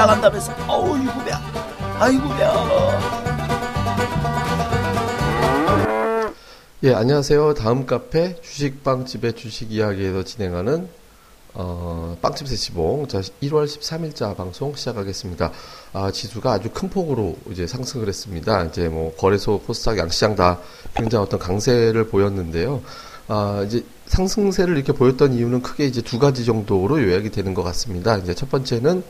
나간다면서 어우 이구 배 아이고 배 예, 안녕하세요. 다음 카페 주식빵집의 주식 이야기에서 진행하는 어, 빵집 세시봉 자 1월 13일자 방송 시작하겠습니다. 아, 지수가 아주 큰 폭으로 이제 상승을 했습니다. 이제 뭐 거래소, 코스닥, 양시장 다 굉장히 어떤 강세를 보였는데요. 아, 이제 상승세를 이렇게 보였던 이유는 크게 이제 두 가지 정도로 요약이 되는 것 같습니다. 이제 첫 번째는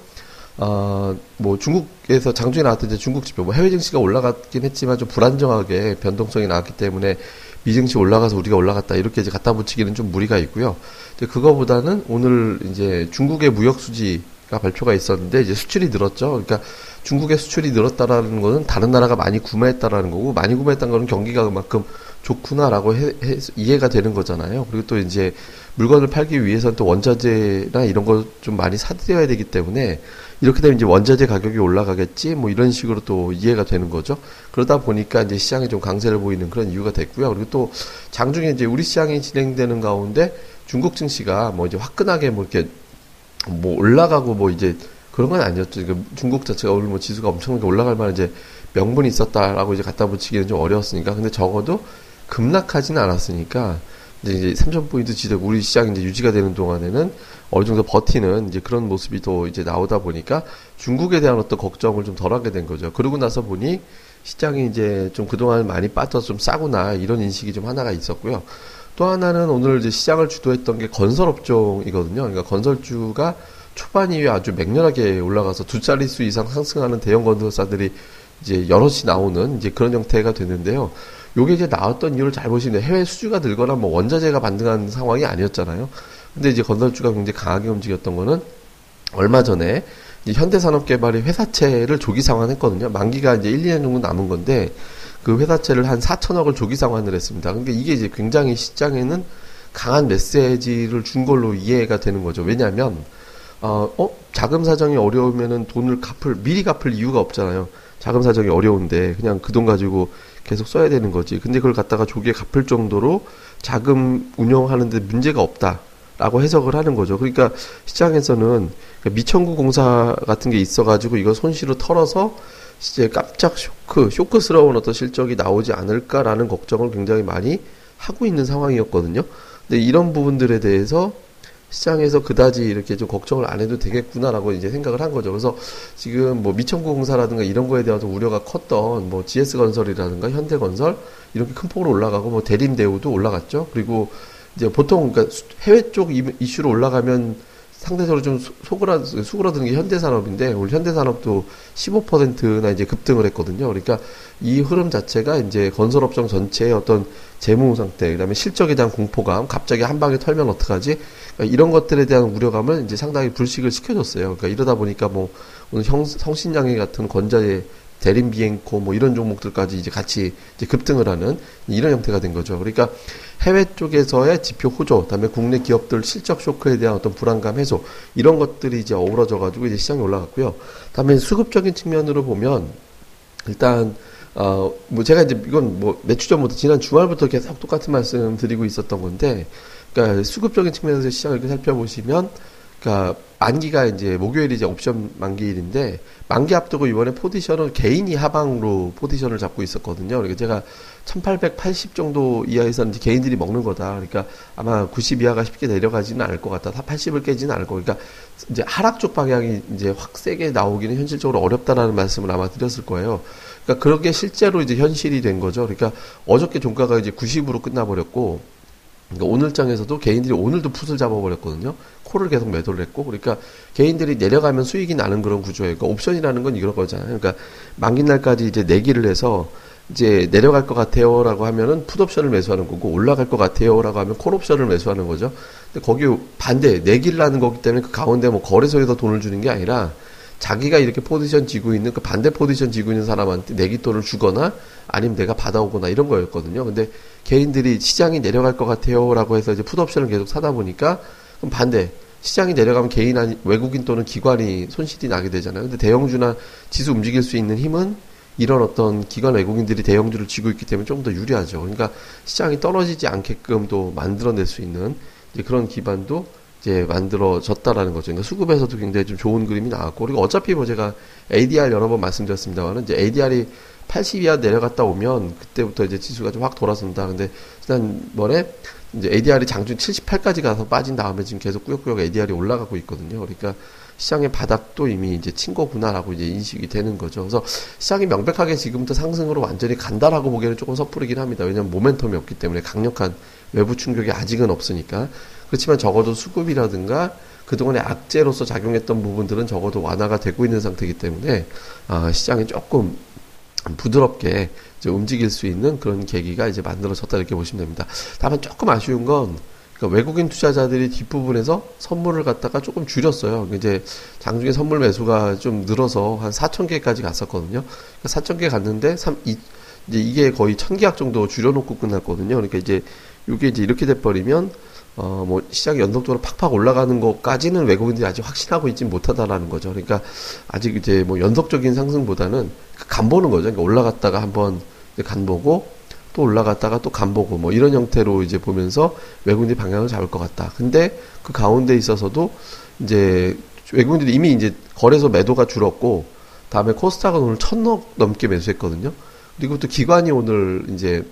어, 뭐 중국에서 장중에 나왔던 이제 중국 지표, 뭐 해외 증시가 올라갔긴 했지만 좀 불안정하게 변동성이 나왔기 때문에 미증시 올라가서 우리가 올라갔다 이렇게 이제 갖다 붙이기는 좀 무리가 있고요. 이제 그거보다는 오늘 이제 중국의 무역 수지가 발표가 있었는데 이제 수출이 늘었죠. 그러니까 중국의 수출이 늘었다라는 거는 다른 나라가 많이 구매했다라는 거고 많이 구매했다는 거는 경기가 그만큼 좋구나라고 해, 해, 이해가 되는 거잖아요. 그리고 또 이제 물건을 팔기 위해서는 또 원자재나 이런 거좀 많이 사들여야 되기 때문에 이렇게 되면 이제 원자재 가격이 올라가겠지 뭐 이런 식으로 또 이해가 되는 거죠. 그러다 보니까 이제 시장이 좀 강세를 보이는 그런 이유가 됐고요. 그리고 또 장중에 이제 우리 시장이 진행되는 가운데 중국 증시가 뭐 이제 화끈하게 뭐 이렇게 뭐 올라가고 뭐 이제 그런 건 아니었죠. 그러니까 중국 자체가 오늘 뭐 지수가 엄청나게 올라갈 만한 이제 명분이 있었다라고 이제 갖다 붙이기는 좀 어려웠으니까. 근데 적어도 급락하지는 않았으니까 이제 3,000포인트 지대 우리 시장이 이제 유지가 되는 동안에는 어느 정도 버티는 이제 그런 모습이 또 이제 나오다 보니까 중국에 대한 어떤 걱정을 좀 덜하게 된 거죠. 그러고 나서 보니 시장이 이제 좀 그동안 많이 빠져서 좀 싸구나 이런 인식이 좀 하나가 있었고요. 또 하나는 오늘 이제 시장을 주도했던 게 건설업종이거든요. 그러니까 건설주가 초반 이후에 아주 맹렬하게 올라가서 두 자릿수 이상 상승하는 대형 건설사들이 이제 여럿이 나오는 이제 그런 형태가 됐는데요. 요게 이제 나왔던 이유를 잘 보시면 해외 수주가 늘거나 뭐 원자재가 반등한 상황이 아니었잖아요. 근데 이제 건설주가 굉장히 강하게 움직였던 거는 얼마 전에 현대산업개발이 회사채를 조기 상환했거든요. 만기가 이제 1, 2년 정도 남은 건데 그 회사채를 한 4천억을 조기 상환을 했습니다. 그러니까 이게 이제 굉장히 시장에는 강한 메시지를 준 걸로 이해가 되는 거죠. 왜냐하면 어, 어 자금 사정이 어려우면은 돈을 갚을 미리 갚을 이유가 없잖아요. 자금 사정이 어려운데 그냥 그 돈 가지고 계속 써야 되는 거지. 근데 그걸 갖다가 조기에 갚을 정도로 자금 운영하는데 문제가 없다. 라고 해석을 하는 거죠. 그러니까 시장에서는 미천구 공사 같은 게 있어가지고 이거 손실을 털어서 이제 깜짝 쇼크, 쇼크스러운 어떤 실적이 나오지 않을까라는 걱정을 굉장히 많이 하고 있는 상황이었거든요. 근데 이런 부분들에 대해서 시장에서 그다지 이렇게 좀 걱정을 안 해도 되겠구나라고 이제 생각을 한 거죠. 그래서 지금 뭐 미천구 공사라든가 이런 거에 대해서 우려가 컸던 뭐 GS 건설이라든가 현대 건설 이렇게 큰 폭으로 올라가고 뭐 대림 대우도 올라갔죠. 그리고 이제 보통 그러니까 해외 쪽 이슈로 올라가면 상대적으로 좀 소그라, 수그러드는 게 현대산업인데, 오늘 현대산업도 15%나 이제 급등을 했거든요. 그러니까 이 흐름 자체가 이제 건설업종 전체의 어떤 재무 상태, 그 다음에 실적에 대한 공포감, 갑자기 한 방에 털면 어떡하지? 그러니까 이런 것들에 대한 우려감을 이제 상당히 불식을 시켜줬어요. 그러니까 이러다 보니까 뭐, 오늘 형, 성신장애 같은 건자의 대림 비행코 뭐 이런 종목들까지 이제 같이 이제 급등을 하는 이런 형태가 된 거죠. 그러니까 해외 쪽에서의 지표 호조, 그다음에 국내 기업들 실적 쇼크에 대한 어떤 불안감 해소 이런 것들이 이제 어우러져 가지고 이제 시장이 올라갔고요. 그다음에 수급적인 측면으로 보면 일단 어 뭐 제가 이제 이건 뭐 몇 주 전부터 지난 주말부터 계속 똑같은 말씀 드리고 있었던 건데 그러니까 수급적인 측면에서 시장을 이렇게 살펴보시면 그러니까 만기가 이제 목요일이 이제 옵션 만기일인데 만기 앞두고 이번에 포지션을 개인이 하방으로 포지션을 잡고 있었거든요. 그러니까 제가 1880 정도 이하에서는 개인들이 먹는 거다. 그러니까 아마 90 이하가 쉽게 내려가지는 않을 것 같다. 다 80을 깨지는 않을 거. 그러니까 이제 하락 쪽 방향이 이제 확 세게 나오기는 현실적으로 어렵다라는 말씀을 아마 드렸을 거예요. 그러니까 그렇게 실제로 이제 현실이 된 거죠. 그러니까 어저께 종가가 이제 90으로 끝나버렸고 그러니까 오늘장에서도 개인들이 오늘도 풋을 잡아버렸거든요. 코를 계속 매도를 했고, 그러니까 개인들이 내려가면 수익이 나는 그런 구조예요. 그러니까 옵션이라는 건 이런 거잖아요. 그러니까 만기 날까지 이제 내기를 해서 이제 내려갈 것 같아요라고 하면은 풋 옵션을 매수하는 거고 올라갈 것 같아요라고 하면 콜 옵션을 매수하는 거죠. 근데 거기 반대 내기를 하는 거기 때문에 그 가운데 뭐 거래소에서 돈을 주는 게 아니라 자기가 이렇게 포지션 지고 있는 그 반대 포지션 지고 있는 사람한테 내기돈을 주거나 아니면 내가 받아오거나 이런 거였거든요. 근데 개인들이 시장이 내려갈 것 같아요라고 해서 이제 풋옵션을 계속 사다 보니까 그럼 반대 시장이 내려가면 개인 아니 외국인 또는 기관이 손실이 나게 되잖아요. 근데 대형주나 지수 움직일 수 있는 힘은 이런 어떤 기관 외국인들이 대형주를 쥐고 있기 때문에 좀 더 유리하죠. 그러니까 시장이 떨어지지 않게끔 또 만들어낼 수 있는 이제 그런 기반도 이제 만들어졌다라는 거죠. 그러니까 수급에서도 굉장히 좀 좋은 그림이 나왔고 그리고 어차피 뭐 제가 ADR 여러 번 말씀드렸습니다만은 이제 ADR이 80 이하 내려갔다 오면 그때부터 이제 지수가 좀 확 돌아선다. 근데 지난번에 이제 ADR이 장중 78까지 가서 빠진 다음에 지금 계속 꾸역꾸역 ADR이 올라가고 있거든요. 그러니까 시장의 바닥도 이미 이제 친 거구나라고 이제 인식이 되는 거죠. 그래서 시장이 명백하게 지금부터 상승으로 완전히 간다라고 보기에는 조금 섣부르긴 합니다. 왜냐하면 모멘텀이 없기 때문에 강력한 외부 충격이 아직은 없으니까. 그렇지만 적어도 수급이라든가 그동안의 악재로서 작용했던 부분들은 적어도 완화가 되고 있는 상태이기 때문에 아, 시장이 조금 부드럽게 움직일 수 있는 그런 계기가 이제 만들어졌다 이렇게 보시면 됩니다. 다만 조금 아쉬운 건 그러니까 외국인 투자자들이 뒷부분에서 선물을 갖다가 조금 줄였어요. 이제 장중에 선물 매수가 좀 늘어서 한 4천 개까지 갔었거든요. 그러니까 4천 개 갔는데 3, 이, 이제 이게 거의 천 계약 정도 줄여놓고 끝났거든요. 그러니까 이제 이게 이제 이렇게 돼버리면 어, 뭐, 시장이 연속적으로 팍팍 올라가는 것까지는 외국인들이 아직 확신하고 있지 못하다라는 거죠. 그러니까, 아직 이제 뭐 연속적인 상승보다는 간 보는 거죠. 그러니까 올라갔다가 한번 간 보고, 또 올라갔다가 또 간 보고, 뭐 이런 형태로 이제 보면서 외국인들이 방향을 잡을 것 같다. 근데 그 가운데 있어서도 이제 외국인들이 이미 이제 거래소 매도가 줄었고, 다음에 코스닥은 오늘 천억 넘게 매수했거든요. 그리고 또 기관이 오늘 이제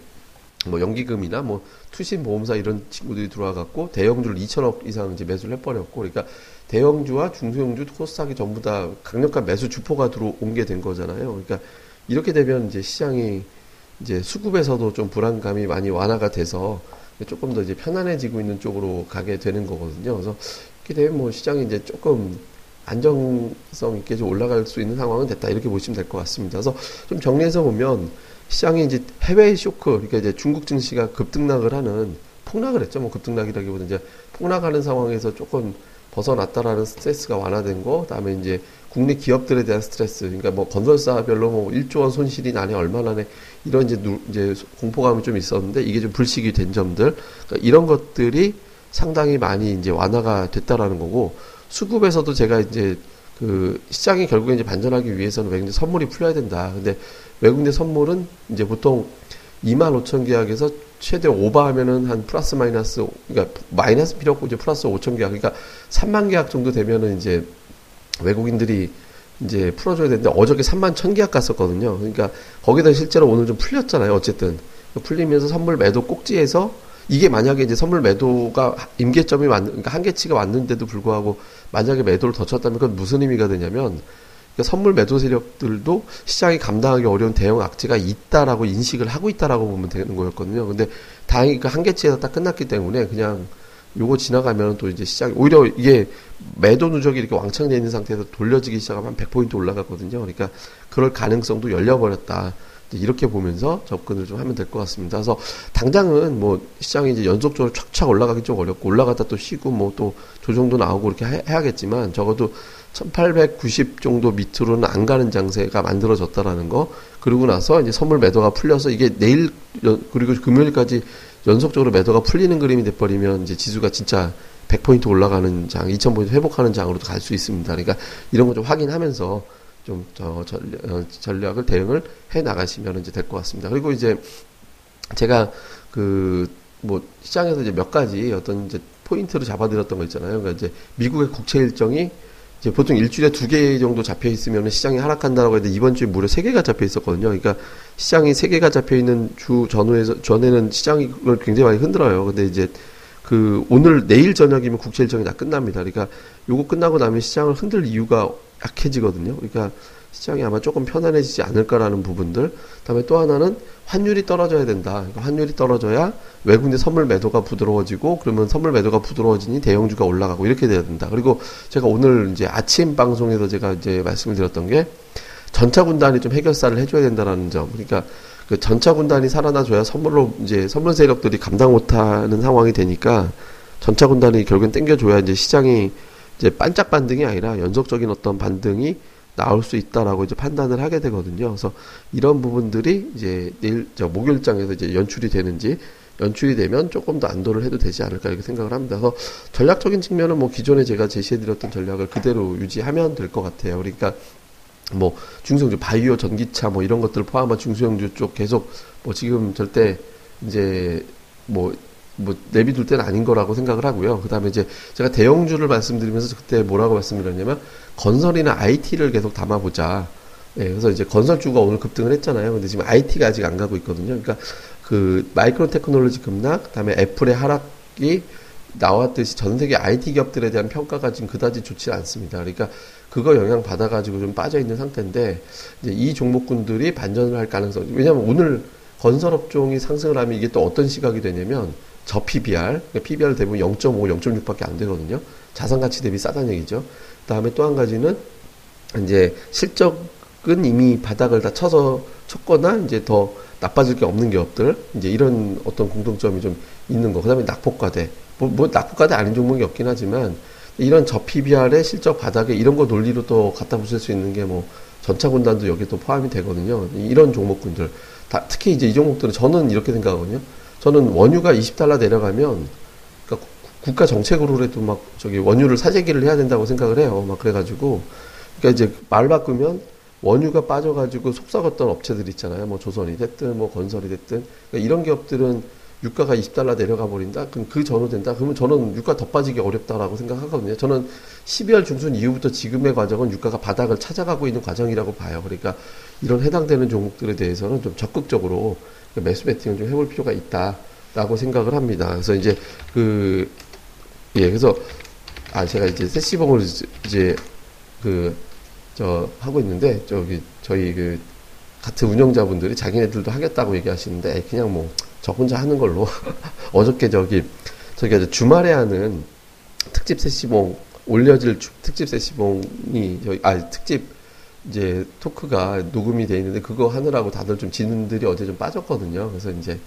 뭐 연기금이나 뭐 투신 보험사 이런 친구들이 들어와 갖고 대형주를 2천억 이상 이제 매수를 해버렸고 그러니까 대형주와 중소형주 코스닥이 전부 다 강력한 매수 주포가 들어온 게 된 거잖아요. 그러니까 이렇게 되면 이제 시장이 이제 수급에서도 좀 불안감이 많이 완화가 돼서 조금 더 이제 편안해지고 있는 쪽으로 가게 되는 거거든요. 그래서 이렇게 되면 뭐 시장이 이제 조금 안정성 있게 좀 올라갈 수 있는 상황은 됐다 이렇게 보시면 될 것 같습니다. 그래서 좀 정리해서 보면 시장이 이제 해외 쇼크, 그러니까 이제 중국 증시가 급등락을 하는 폭락을 했죠. 뭐 급등락이라기보다 이제 폭락하는 상황에서 조금 벗어났다라는 스트레스가 완화된 거, 그다음에 이제 국내 기업들에 대한 스트레스, 그러니까 뭐 건설사별로 뭐 1조 원 손실이 나네 얼마나 네 이런 이제 누, 이제 공포감이 좀 있었는데 이게 좀 불식이 된 점들, 그러니까 이런 것들이 상당히 많이 이제 완화가 됐다라는 거고 수급에서도 제가 이제 그 시장이 결국에 이제 반전하기 위해서는 외국인 선물이 풀려야 된다. 근데 외국인 선물은 이제 보통 2만 5천 계약에서 최대 오버하면은 한 플러스 마이너스 그러니까 마이너스 필요 없고 이제 플러스 5천 계약 그러니까 3만 계약 정도 되면은 이제 외국인들이 이제 풀어줘야 되는데 어저께 3만 천 계약 갔었거든요. 그러니까 거기다 실제로 오늘 좀 풀렸잖아요. 어쨌든 풀리면서 선물 매도 꼭지에서 이게 만약에 이제 선물 매도가 임계점이 왔는, 그러니까 한계치가 왔는데도 불구하고 만약에 매도를 더 쳤다면 그건 무슨 의미가 되냐면 그러니까 선물 매도 세력들도 시장이 감당하기 어려운 대형 악재가 있다라고 인식을 하고 있다라고 보면 되는 거였거든요. 근데 다행히 그 한계치에서 딱 끝났기 때문에 그냥 요거 지나가면 또 이제 시장이 오히려 이게 매도 누적이 이렇게 왕창 돼 있는 상태에서 돌려지기 시작하면 100포인트 올라갔거든요. 그러니까 그럴 가능성도 열려버렸다. 이렇게 보면서 접근을 좀 하면 될 것 같습니다. 그래서 당장은 뭐 시장이 이제 연속적으로 촥촥 올라가기 좀 어렵고 올라갔다 또 쉬고 뭐 또 조정도 나오고 이렇게 해, 야겠지만 적어도 1890 정도 밑으로는 안 가는 장세가 만들어졌다라는 거 그리고 나서 이제 선물 매도가 풀려서 이게 내일 그리고 금요일까지 연속적으로 매도가 풀리는 그림이 돼버리면 이제 지수가 진짜 100포인트 올라가는 장, 2000포인트 회복하는 장으로도 갈 수 있습니다. 그러니까 이런 거 좀 확인하면서 좀저 어, 전략 을 대응을 해 나가시면 이제 될 것 같습니다. 그리고 이제 제가 그 뭐 시장에서 이제 몇 가지 어떤 이제 포인트로 잡아드렸던 거 있잖아요. 그러니까 이제 미국의 국채 일정이 이제 보통 일주일에 두 개 정도 잡혀 있으면 시장이 하락한다라고 했는데 이번 주에 무려 세 개가 잡혀 있었거든요. 그러니까 시장이 세 개가 잡혀 있는 주 전후에서 전에는 시장이 굉장히 많이 흔들어요. 근데 이제 그 오늘 내일 저녁이면 국채 일정이 다 끝납니다. 그러니까 요거 끝나고 나면 시장을 흔들 이유가 약해지거든요. 그러니까 시장이 아마 조금 편안해지지 않을까라는 부분들. 그다음에 또 하나는 환율이 떨어져야 된다. 그러니까 환율이 떨어져야 외국인 선물 매도가 부드러워지고 그러면 선물 매도가 부드러워지니 대형주가 올라가고 이렇게 돼야 된다. 그리고 제가 오늘 이제 아침 방송에서 제가 이제 말씀을 드렸던 게 전차 군단이 좀 해결사를 해줘야 된다라는 점. 그러니까 그 전차 군단이 살아나줘야 선물로 이제 선물 세력들이 감당 못하는 상황이 되니까 전차 군단이 결국엔 땡겨줘야 이제 시장이 이제 반짝 반등이 아니라 연속적인 어떤 반등이 나올 수 있다라고 이제 판단을 하게 되거든요. 그래서 이런 부분들이 이제 내일 저 목요일장에서 이제 연출이 되는지 연출이 되면 조금 더 안도를 해도 되지 않을까 이렇게 생각을 합니다. 그래서 전략적인 측면은 뭐 기존에 제가 제시해드렸던 전략을 그대로 유지하면 될 것 같아요. 그러니까 뭐 중소형주 바이오 전기차 뭐 이런 것들을 포함한 중소형주 쪽 계속 뭐 지금 절대 이제 뭐 뭐 내비둘 때는 아닌 거라고 생각을 하고요. 그다음에 이제 제가 대형주를 말씀드리면서 그때 뭐라고 말씀드렸냐면 건설이나 IT를 계속 담아보자. 예, 그래서 이제 건설주가 오늘 급등을 했잖아요. 근데 지금 IT가 아직 안 가고 있거든요. 그러니까 그 마이크로 테크놀로지 급락, 그다음에 애플의 하락이 나왔듯이 전 세계 IT 기업들에 대한 평가가 지금 그다지 좋지 않습니다. 그러니까 그거 영향 받아가지고 좀 빠져 있는 상태인데 이제 이 종목군들이 반전을 할 가능성. 왜냐하면 오늘 건설업종이 상승을 하면 이게 또 어떤 시각이 되냐면 저 PBR, 그러니까 PBR 대부분 0.5, 0.6밖에 안 되거든요. 자산 가치 대비 싸다는 얘기죠. 그다음에 또 한 가지는 이제 실적은 이미 바닥을 다 쳐서 쳤거나 이제 더 나빠질 게 없는 기업들 이제 이런 어떤 공통점이 좀 있는 거. 그다음에 낙폭과대. 뭐, 뭐 낙폭과대 아닌 종목이 없긴 하지만 이런 저 PBR의 실적 바닥에 이런 거 논리로 또 갖다 붙일 수 있는 게 뭐 전차군단도 여기 또 포함이 되거든요. 이런 종목군들. 다, 특히 이제 이 종목들은 저는 이렇게 생각하거든요. 저는 원유가 20달러 내려가면 그러니까 국가 정책으로라도 막 저기 원유를 사재기를 해야 된다고 생각을 해요. 막 그래가지고 그러니까 이제 말 바꾸면 원유가 빠져가지고 속썩었던 업체들 있잖아요. 뭐 조선이 됐든 뭐 건설이 됐든 그러니까 이런 기업들은 유가가 20달러 내려가 버린다? 그럼 그 전후 된다? 그러면 저는 유가 더 빠지기 어렵다라고 생각하거든요. 저는 12월 중순 이후부터 지금의 과정은 유가가 바닥을 찾아가고 있는 과정이라고 봐요. 그러니까 이런 해당되는 종목들에 대해서는 좀 적극적으로 매수 배팅을 좀 해볼 필요가 있다라고 생각을 합니다. 그래서 이제 그, 예, 그래서, 아, 제가 이제 세시봉을 이제 그, 저, 하고 있는데, 저기, 저희 그, 같은 운영자분들이 자기네들도 하겠다고 얘기하시는데, 그냥 뭐, 저 혼자 하는 걸로 어저께 저기 저기 주말에 하는 특집 세시봉 올려질 주, 특집 세시봉이 저희 아 특집 이제 토크가 녹음이 돼 있는데 그거 하느라고 다들 좀 진들이 어제 좀 빠졌거든요. 그래서 이제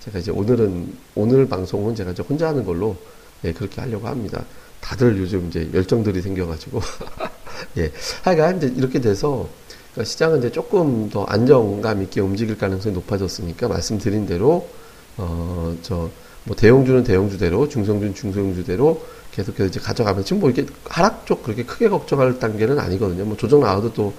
제가 이제 오늘은 오늘 방송은 제가 이제 혼자 하는 걸로 예, 그렇게 하려고 합니다. 다들 요즘 이제 열정들이 생겨가지고 예 하여간 이제 이렇게 돼서 그러니까 시장은 이제 조금 더 안정감 있게 움직일 가능성이 높아졌으니까 말씀드린 대로 어, 저, 뭐 대형주는 대형주대로, 중성주는 중성주대로 계속해서 이제 가져가면 지금 뭐 이렇게 하락 쪽 그렇게 크게 걱정할 단계는 아니거든요. 뭐 조정 나와도 또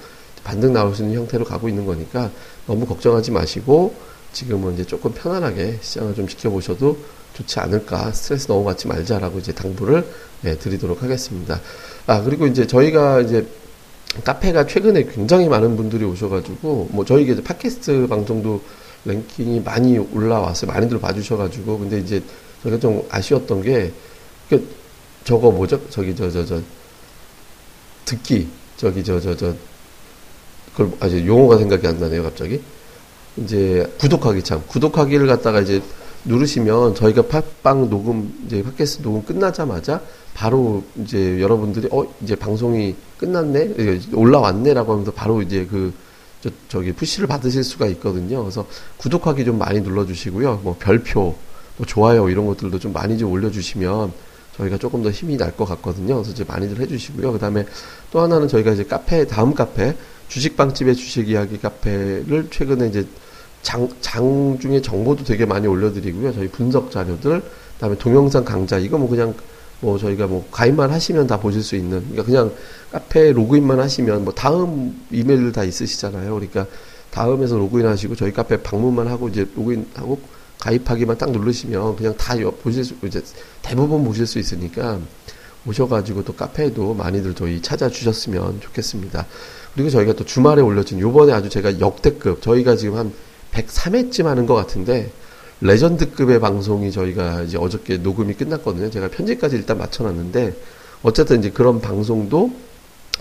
반등 나올 수 있는 형태로 가고 있는 거니까 너무 걱정하지 마시고 지금은 이제 조금 편안하게 시장을 좀 지켜보셔도 좋지 않을까. 스트레스 너무 받지 말자라고 이제 당부를 네, 드리도록 하겠습니다. 아, 그리고 이제 저희가 이제 카페가 최근에 굉장히 많은 분들이 오셔가지고, 뭐 저희 이제 팟캐스트 방송도 랭킹이 많이 올라왔어요. 많이들 봐주셔가지고. 근데 이제 저희가 좀 아쉬웠던 게, 그, 저거 뭐죠? 저기, 저, 저, 저, 듣기. 저기, 저, 저, 저, 그걸 아주 용어가 생각이 안 나네요, 갑자기. 이제 구독하기 참. 구독하기를 갖다가 이제 누르시면 저희가 팟빵 녹음, 이제 팟캐스트 녹음 끝나자마자 바로 이제 여러분들이 어, 이제 방송이 끝났네? 올라왔네 라고 하면서 바로 이제 그 저, 저기 푸시를 받으실 수가 있거든요. 그래서 구독하기 좀 많이 눌러주시고요. 뭐 별표, 뭐 좋아요 이런 것들도 좀 많이 좀 올려주시면 저희가 조금 더 힘이 날 것 같거든요. 그래서 이제 많이들 해주시고요. 그 다음에 또 하나는 저희가 이제 카페, 다음 카페, 주식빵집의 주식 이야기 카페를 최근에 이제 장, 장 중에 정보도 되게 많이 올려드리고요. 저희 분석 자료들, 그 다음에 동영상 강좌, 이거 뭐 그냥 뭐 저희가 뭐 가입만 하시면 다 보실 수 있는 그러니까 그냥 카페 로그인만 하시면 뭐 다음 이메일 다 있으시잖아요. 그러니까 다음에서 로그인 하시고 저희 카페 방문만 하고 이제 로그인하고 가입하기만 딱 누르시면 그냥 다 보실 수 이제 대부분 보실 수 있으니까 오셔가지고 또 카페에도 많이들 저희 찾아주셨으면 좋겠습니다. 그리고 저희가 또 주말에 올려진 요번에 아주 제가 역대급 저희가 지금 한 103회쯤 하는 것 같은데 레전드급의 방송이 저희가 이제 어저께 녹음이 끝났거든요. 제가 편집까지 일단 맞춰놨는데 어쨌든 이제 그런 방송도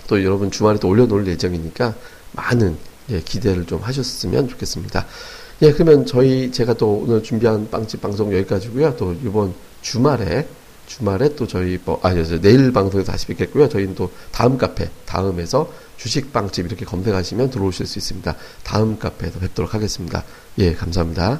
또 여러분 주말에 또 올려놓을 예정이니까 많은 예, 기대를 좀 하셨으면 좋겠습니다. 예, 그러면 저희 제가 또 오늘 준비한 빵집 방송 여기까지고요. 또 이번 주말에 주말에 또 저희 뭐, 아, 내일 방송에서 다시 뵙겠고요. 저희는 또 다음 카페, 다음에서 주식 빵집 이렇게 검색하시면 들어오실 수 있습니다. 다음 카페에서 뵙도록 하겠습니다. 예, 감사합니다.